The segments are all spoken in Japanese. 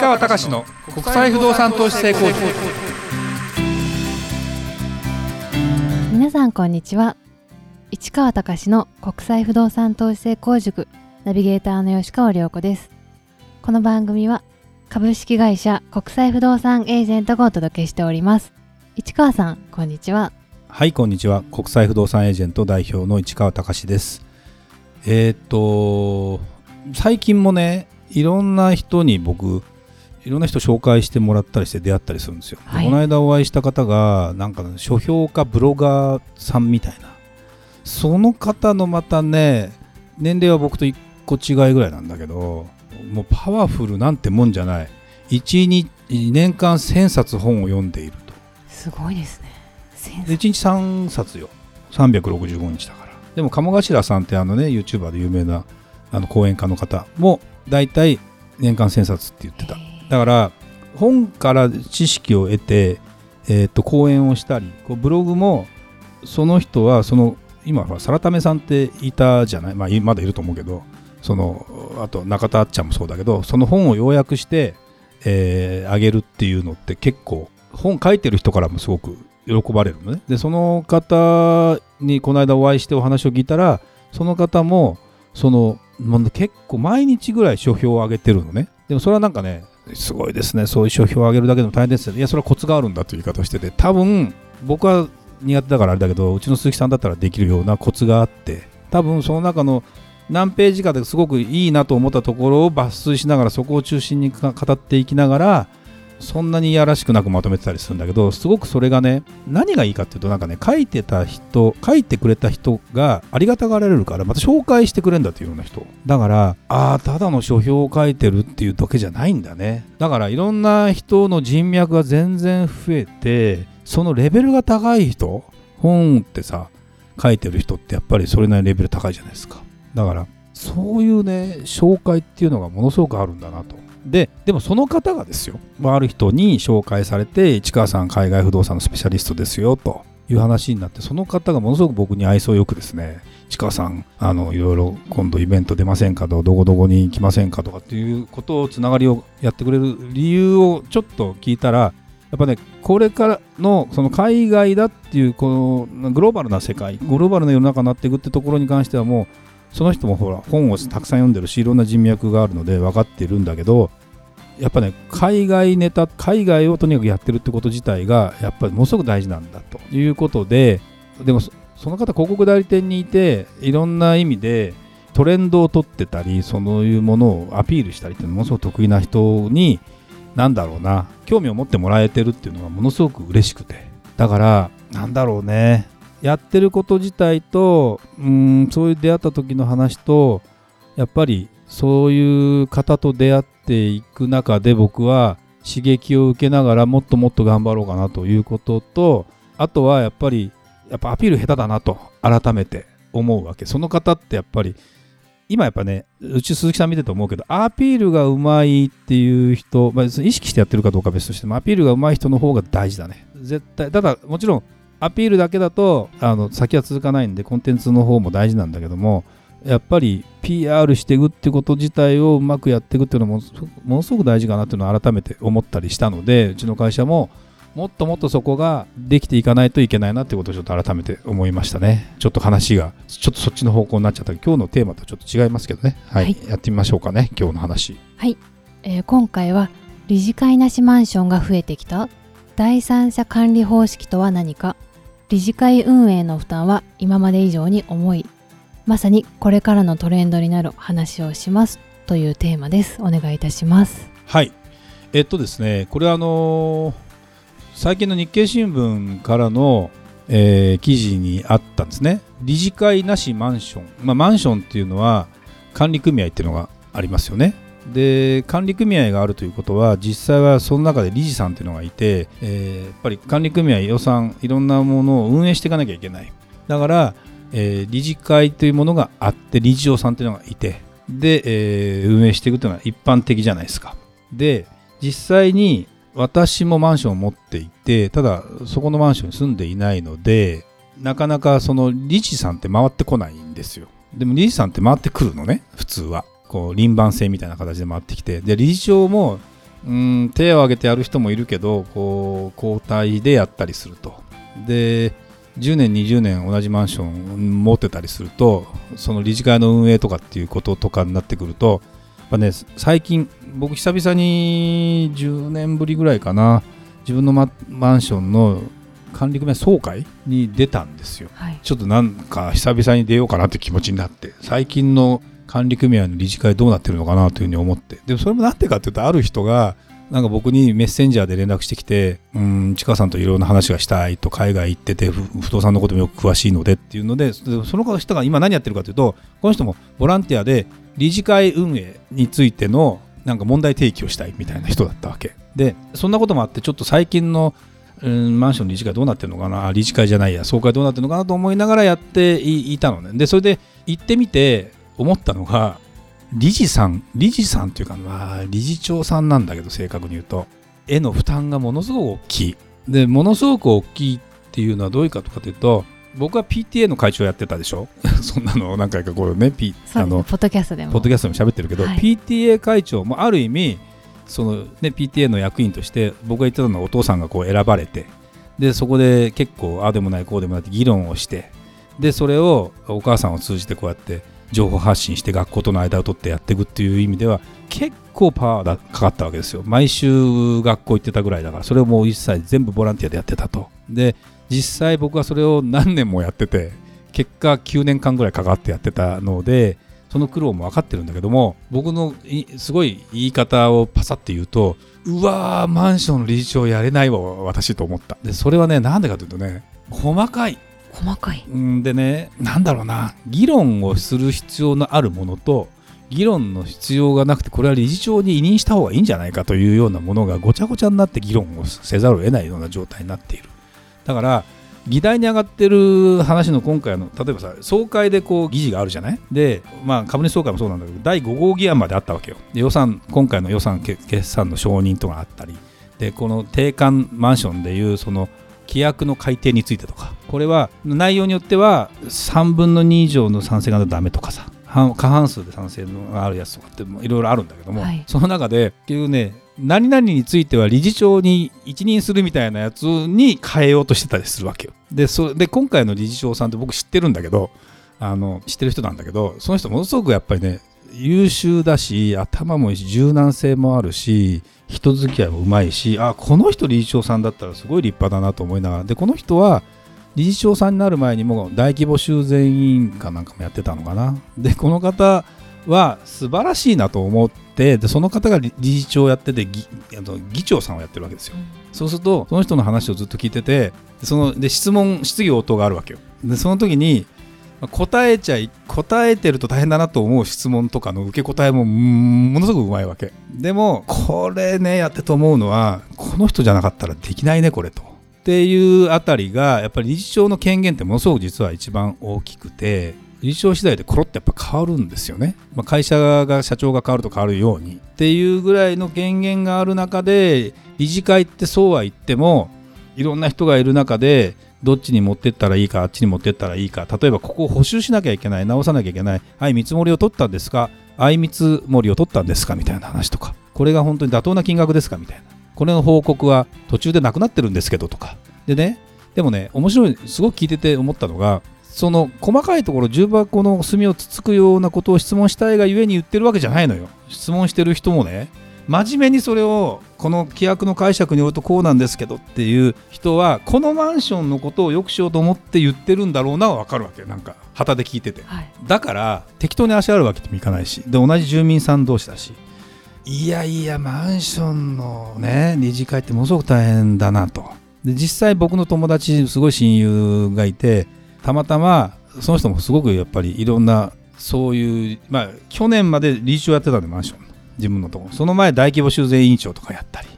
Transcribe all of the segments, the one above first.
川隆の国際不動産投資成功塾。皆さんこんにちは。市川隆の国際不動産投資成功塾。ナビゲーターの吉川良子です。この番組は株式会社国際不動産エージェントがお届けしております。市川さんこんにちは。はいこんにちは。国際不動産エージェント代表の市川隆です。えー、っと最近もねいろんな人に僕いろんな人紹介してもらったりして出会ったりするんですよ、はい、この間お会いした方がなんか書評家ブロガーさんみたいな。その方のまたね年齢は僕と1個違いぐらいなんだけどもうパワフルなんてもんじゃない。1日2年間1000冊本を読んでいると。すごいですね。1日3冊よ。365日だから。でも鴨頭さんってあのね YouTuber で有名なあの講演家の方も大体年間1000冊って言ってただから本から知識を得て、えー、と講演をしたりこうブログもその人はその今はサラタメさんっていたじゃない、まあ、まだいると思うけどそのあと中田あっちゃんもそうだけどその本を要約して、えー、あげるっていうのって結構本書いてる人からもすごく喜ばれるのね。でその方にこの間お会いしてお話を聞いたらその方もその結構毎日ぐらい書評を上げてるのね。でもそれはなんかねすごいですね。そういう書評を上げるだけでも大変ですよね。いやそれはコツがあるんだという言い方をしてて。多分僕は苦手だからあれだけどうちの鈴木さんだったらできるようなコツがあって。多分その中の何ページかですごくいいなと思ったところを抜粋しながらそこを中心に語っていきながらそんなにいやらしくなくまとめてたりするんだけどすごくそれがね何がいいかっていうとなんかね書いてた人書いてくれた人がありがたがられるからまた紹介してくれるんだっていうような人。だからああただの書評を書いてるっていうだけじゃないんだね。だからいろんな人の人脈が全然増えてそのレベルが高い人本ってさ書いてる人ってやっぱりそれなりにレベル高いじゃないですか。だからそういうね紹介っていうのがものすごくあるんだなと。ででもその方がですよまある人に紹介されて市川さん海外不動産のスペシャリストですよという話になってその方がものすごく僕に愛想よくですね市川さんあのいろいろ今度イベント出ませんかとどこどこに来ませんかとかっていうことをつながりをやってくれる理由をちょっと聞いたらやっぱねこれからのその海外だっていうこのグローバルな世界グローバルな世の中になっていくってところに関してはもうその人もほら本をたくさん読んでるしいろんな人脈があるので分かっているんだけどやっぱね海外ネタ海外をとにかくやってるってこと自体がやっぱりものすごく大事なんだということででもその方広告代理店にいていろんな意味でトレンドを取ってたりそういうものをアピールしたりっていうのものすごく得意な人になんだろうな興味を持ってもらえてるっていうのがものすごく嬉しくて。だからなんだろうね。やってること自体とうんそういう出会った時の話とやっぱりそういう方と出会っていく中で僕は刺激を受けながらもっともっと頑張ろうかなということとあとはやっぱりやっぱアピール下手だなと改めて思うわけ。その方ってやっぱり今やっぱねうち鈴木さん見てて思うけどアピールがうまいっていう人、まあ、意識してやってるかどうか別としてもアピールがうまい人の方が大事だね。絶対ただもちろんアピールだけだとあの先は続かないんでコンテンツの方も大事なんだけどもやっぱり PR していくってこと自体をうまくやっていくっていうのもものすごく大事かなっていうのを改めて思ったりしたのでうちの会社ももっともっとそこができていかないといけないなってことをちょっと改めて思いましたね。ちょっと話がちょっとそっちの方向になっちゃった今日のテーマとちょっと違いますけどね、はい、はい、やってみましょうかね今日の話。はい、えー、今回は理事会なしマンションが増えてきた第三者管理方式とは何か理事会運営の負担は今まで以上に重い。まさにこれからのトレンドになる話をしますというテーマです。お願いいたします。はい。えっとですねこれはあのー、最近の日経新聞からの、えー、記事にあったんですね。理事会なしマンション、まあ、マンションっていうのは管理組合っていうのがありますよね。で管理組合があるということは実際はその中で理事さんっていうのがいて、えー、やっぱり管理組合予算いろんなものを運営していかなきゃいけない。だからえー、理事会というものがあって理事長さんというのがいてで、えー、運営していくというのは一般的じゃないですか。で実際に私もマンションを持っていてただそこのマンションに住んでいないのでなかなかその理事さんって回ってこないんですよ。でも理事さんって回ってくるのね普通は。こう輪番制みたいな形で回ってきてで理事長もうん手を挙げてやる人もいるけどこう交代でやったりすると。で10年20年同じマンション持ってたりするとその理事会の運営とかっていうこととかになってくるとやっぱね最近僕久々に10年ぶりぐらいかな自分のママンションの管理組合総会に出たんですよ、はい。ちょっとなんか久々に出ようかなって気持ちになって最近の管理組合の理事会どうなってるのかなというふうに思って。でもそれもなんでかっていうとある人がなんか僕にメッセンジャーで連絡してきて「うんちかさんといろんな話がしたい」と海外行ってて不動産のこともよく詳しいのでっていうのでその人が今何やってるかというとこの人もボランティアで理事会運営についてのなんか問題提起をしたいみたいな人だったわけ。でそんなこともあってちょっと最近のうんマンションの理事会どうなってるのかな？理事会じゃないや総会どうなってるのかなと思いながらやっていたのね。でそれで行ってみて思ったのが理事さん理事さんっていうかまあ理事長さんなんだけど正確に言うと。絵の負担がものすごく大きい。でものすごく大きいっていうのはどういうかとかというと僕は PTA の会長やってたでしょ？そんなの何回かこうね、P、あのポッドキャストでも。ポッドキャストでも喋ってるけど、はい。PTA 会長もある意味その、ね、PTA の役員として僕が言ってたのはお父さんがこう選ばれてでそこで結構ああでもないこうでもないって議論をしてでそれをお母さんを通じてこうやって情報発信して学校との間を取ってやっていくっていう意味では結構パワーがかかったわけですよ。毎週学校行ってたぐらいだからそれをもう一切全部ボランティアでやってたと。で実際僕はそれを何年もやってて結果9年間ぐらいかかってやってたのでその苦労も分かってるんだけども僕のすごい言い方をパサって言うとうわーマンションの理事長やれないわ私と思った。でそれはねなんでかというとね細かい。細かい。んでねなんだろうな。議論をする必要のあるものと議論の必要がなくてこれは理事長に委任した方がいいんじゃないかというようなものがごちゃごちゃになって議論をせざるを得ないような状態になっている。だから議題に上がってる話の今回の例えばさ総会でこう議事があるじゃない？で、まあ、株主総会もそうなんだけど第5号議案まであったわけよ。で予算今回の予算決決算の承認とかあったり。でこの定款マンションでいうその規約の改定についてとか。これは内容によっては3分の2以上の賛成がダメとかさ半過半数で賛成があるやつとかってもいろいろあるんだけども、はいその中で結局ね何々については理事長に一任するみたいなやつに変えようとしてたりするわけよ。でそで今回の理事長さんって僕知ってるんだけどあの知ってる人なんだけどその人ものすごくやっぱりね優秀だし頭もいいし柔軟性もあるし人付き合いもうまいしあこの人理事長さんだったらすごい立派だなと思いながらでこの人は理事長さんになる前にも大規模修繕委員かなんかもやってたのかな。でこの方は素晴らしいなと思ってでその方が理理事長をやってて議あの議長さんをやってるわけですよ。そうするとその人の話をずっと聞いててでそので質問質疑応答があるわけよ。でその時にまあ答えちゃい答えてると大変だなと思う質問とかの受け答えもうんものすごくうまいわけ。でもこれねやってと思うのはこの人じゃなかったらできないねこれとっていうあたりがやっぱり理事長の権限ってものすごく実は一番大きくて理事長次第でコロってやっぱ変わるんですよね、まあ、会社が社長が変わると変わるように。っていうぐらいの権限がある中で理事会ってそうは言ってもいろんな人がいる中でどっちに持ってったらいいかあっちに持ってったらいいか。例えばここを補修しなきゃいけない直さなきゃいけない。はい見積もりを取ったんですか？はい見積もりを取ったんですか？みたいな話とか。これが本当に妥当な金額ですか？みたいな。これの報告は途中でなくなってるんですけどとか。でねでもね面白いすごく聞いてて思ったのがその細かいところ重箱の隅をつつくようなことを質問したいがゆえに言ってるわけじゃないのよ。質問してる人もね真面目にそれをこの規約の解釈によるとこうなんですけどっていう人はこのマンションのことをよくしようと思って言ってるんだろうなは分かるわけなんか旗で聞いてて。はい。だから適当に足あるわけにもいかないし。で同じ住民さん同士だしいやいやマンションのね理事会ってものすごく大変だなと。で実際僕の友達すごい親友がいてたまたまその人もすごくやっぱりいろんなそういうまあ去年まで理事長やってたんでマンション。自分のとこ。その前大規模修繕委員長とかやったり。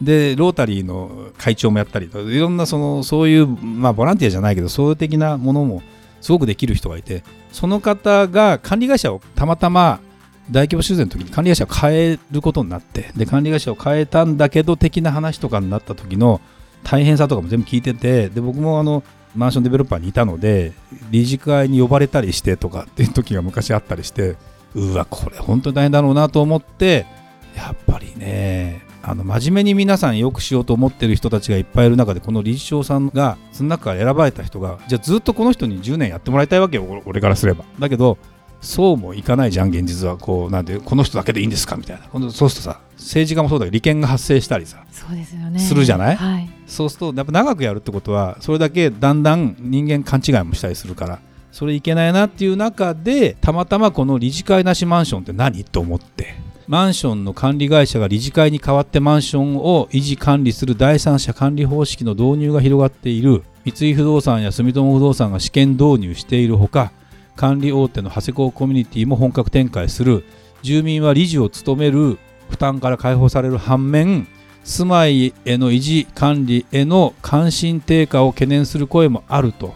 でロータリーの会長もやったりといろんなそのそういうまあボランティアじゃないけどそういう的なものもすごくできる人がいて。その方が管理会社をたまたま大規模修繕の時に管理会社を変えることになってで管理会社を変えたんだけど的な話とかになった時の大変さとかも全部聞いててで僕もあのマンションデベロッパーにいたので理事会に呼ばれたりしてとかっていう時が昔あったりしてうわこれ本当に大変だろうなと思ってやっぱりねあの真面目に皆さんよくしようと思ってる人たちがいっぱいいる中でこの理事長さんがその中から選ばれた人がじゃあずっとこの人に10年やってもらいたいわけよ俺からすれば。だけどそうもいかないじゃん現実は。こうなんでこの人だけでいいんですか？みたいな。そうするとさ政治家もそうだけど利権が発生したりさそうですよね。するじゃない、はい、そうするとやっぱ長くやるってことはそれだけだんだん人間勘違いもしたりするからそれいけないなっていう中でたまたまこの理事会なしマンションって何？と思って。マンションの管理会社が理事会に代わってマンションを維持管理する第三者管理方式の導入が広がっている。三井不動産や住友不動産が試験導入しているほか管理大手の長谷港コミュニティも本格展開する。住民は理事を務める。負担から解放される反面住まいへの維持管理への関心低下を懸念する声もあると。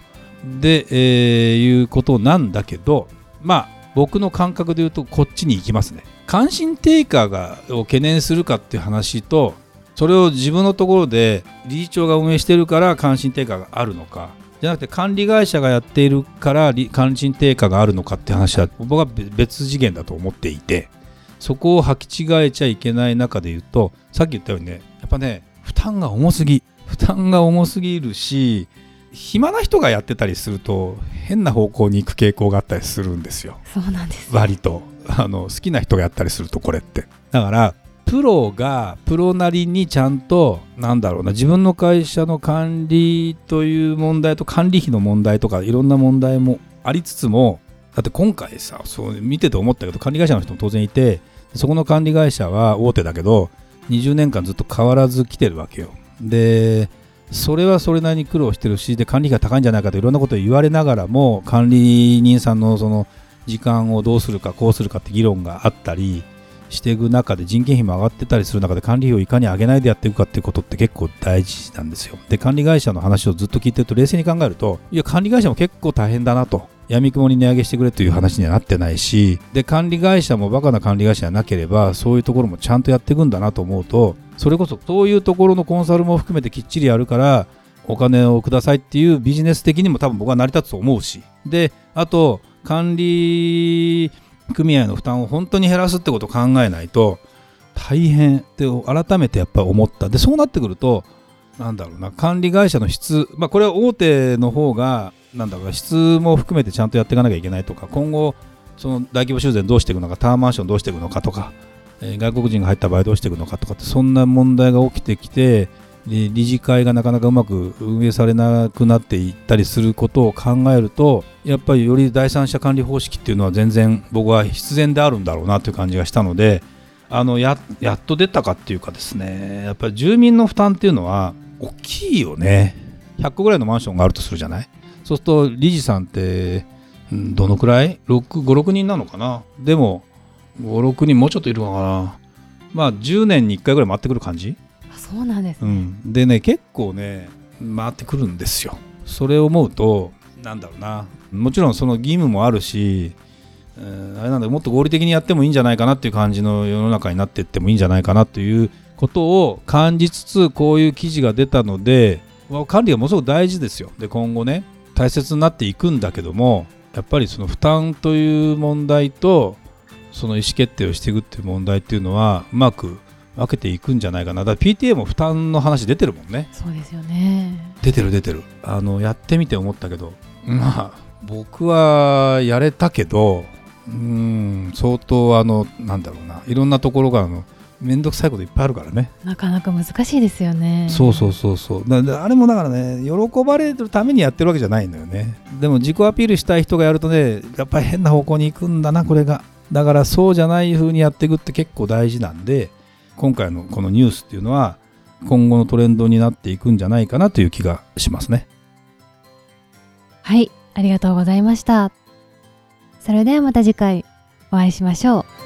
で、えー、いうことなんだけどまあ僕の感覚で言うとこっちに行きますね。関心低下がを懸念するかっていう話とそれを自分のところで理事長が運営してるから関心低下があるのか。じゃなくて管理会社がやっているから関心低下があるのかって話は僕は別次元だと思っていてそこを履き違えちゃいけない中で言うとさっき言ったようにねやっぱね負担が重すぎ負担が重すぎるし暇な人がやってたりすると変な方向に行く傾向があったりするんですよ。そうなんです。割と。あの好きな人がやったりするとこれって。だからプロがプロなりにちゃんとなんだろうな自分の会社の管理という問題と管理費の問題とかいろんな問題もありつつもだって今回さそう見てて思ったけど管理会社の人も当然いてそこの管理会社は大手だけど20年間ずっと変わらず来てるわけよ。でそれはそれなりに苦労してるしで管理費が高いんじゃないかといろんなことを言われながらも管理人さんのその時間をどうするかこうするかって議論があったりしていく中で人件費も上がってたりする中で管理費をいかに上げないでやっていくかっていうことって結構大事なんですよ。で管理会社の話をずっと聞いてると冷静に考えるといや管理会社も結構大変だなと。闇雲に値上げしてくれという話にはなってないしで管理会社もバカな管理会社じゃなければそういうところもちゃんとやっていくんだなと思うとそれこそそういうところのコンサルも含めてきっちりやるからお金をくださいっていうビジネス的にも多分僕は成り立つと思うしであと管理組合の負担を本当に減らすってことを考えないと大変って改めてやっぱり思った。でそうなってくるとなんだろうな管理会社の質まあこれは大手の方がなんだろう質も含めてちゃんとやっていかなきゃいけないとか今後その大規模修繕どうしていくのかタワーマンションどうしていくのかとか、え、外国人が入った場合どうしていくのかとかってそんな問題が起きてきて理事会がなかなかうまく運営されなくなっていったりすることを考えるとやっぱりより第三者管理方式っていうのは全然僕は必然であるんだろうなという感じがしたのであのややっと出たかっていうかですねやっぱり住民の負担っていうのは大きいよね。100個ぐらいのマンションがあるとするじゃない？そうすると理事さんってどのくらい？56人なのかな？でも56人もうちょっといるのかな？まあ10年に1回ぐらい回ってくる感じ？そうなんです、ね、うん、でね結構ね回ってくるんですよ。それを思うとなんだろうな。もちろんその義務もあるし、えー、あれなんだもっと合理的にやってもいいんじゃないかなっていう感じの世の中になっていってもいいんじゃないかなということを感じつつこういう記事が出たので管理がものすごく大事ですよで今後ね大切になっていくんだけどもやっぱりその負担という問題とその意思決定をしていくっていう問題っていうのはうまく分けていくんじゃないかな。だから PTA も負担の話出てるもんね。そうですよね。出てる出てる。あのやってみて思ったけど。まあ僕はやれたけどうん相当あのなんだろうな。いろんなところがあの面倒くさいこといっぱいあるからね。なかなか難しいですよね。そうそうそうそう。だあれもだからね喜ばれるためにやってるわけじゃないんだよね。でも自己アピールしたい人がやるとねやっぱり変な方向に行くんだなこれが。だからそうじゃない風にやっていくって結構大事なんで今回のこのニュースっていうのは今後のトレンドになっていくんじゃないかなという気がしますね。はいありがとうございました。それではまた次回お会いしましょう。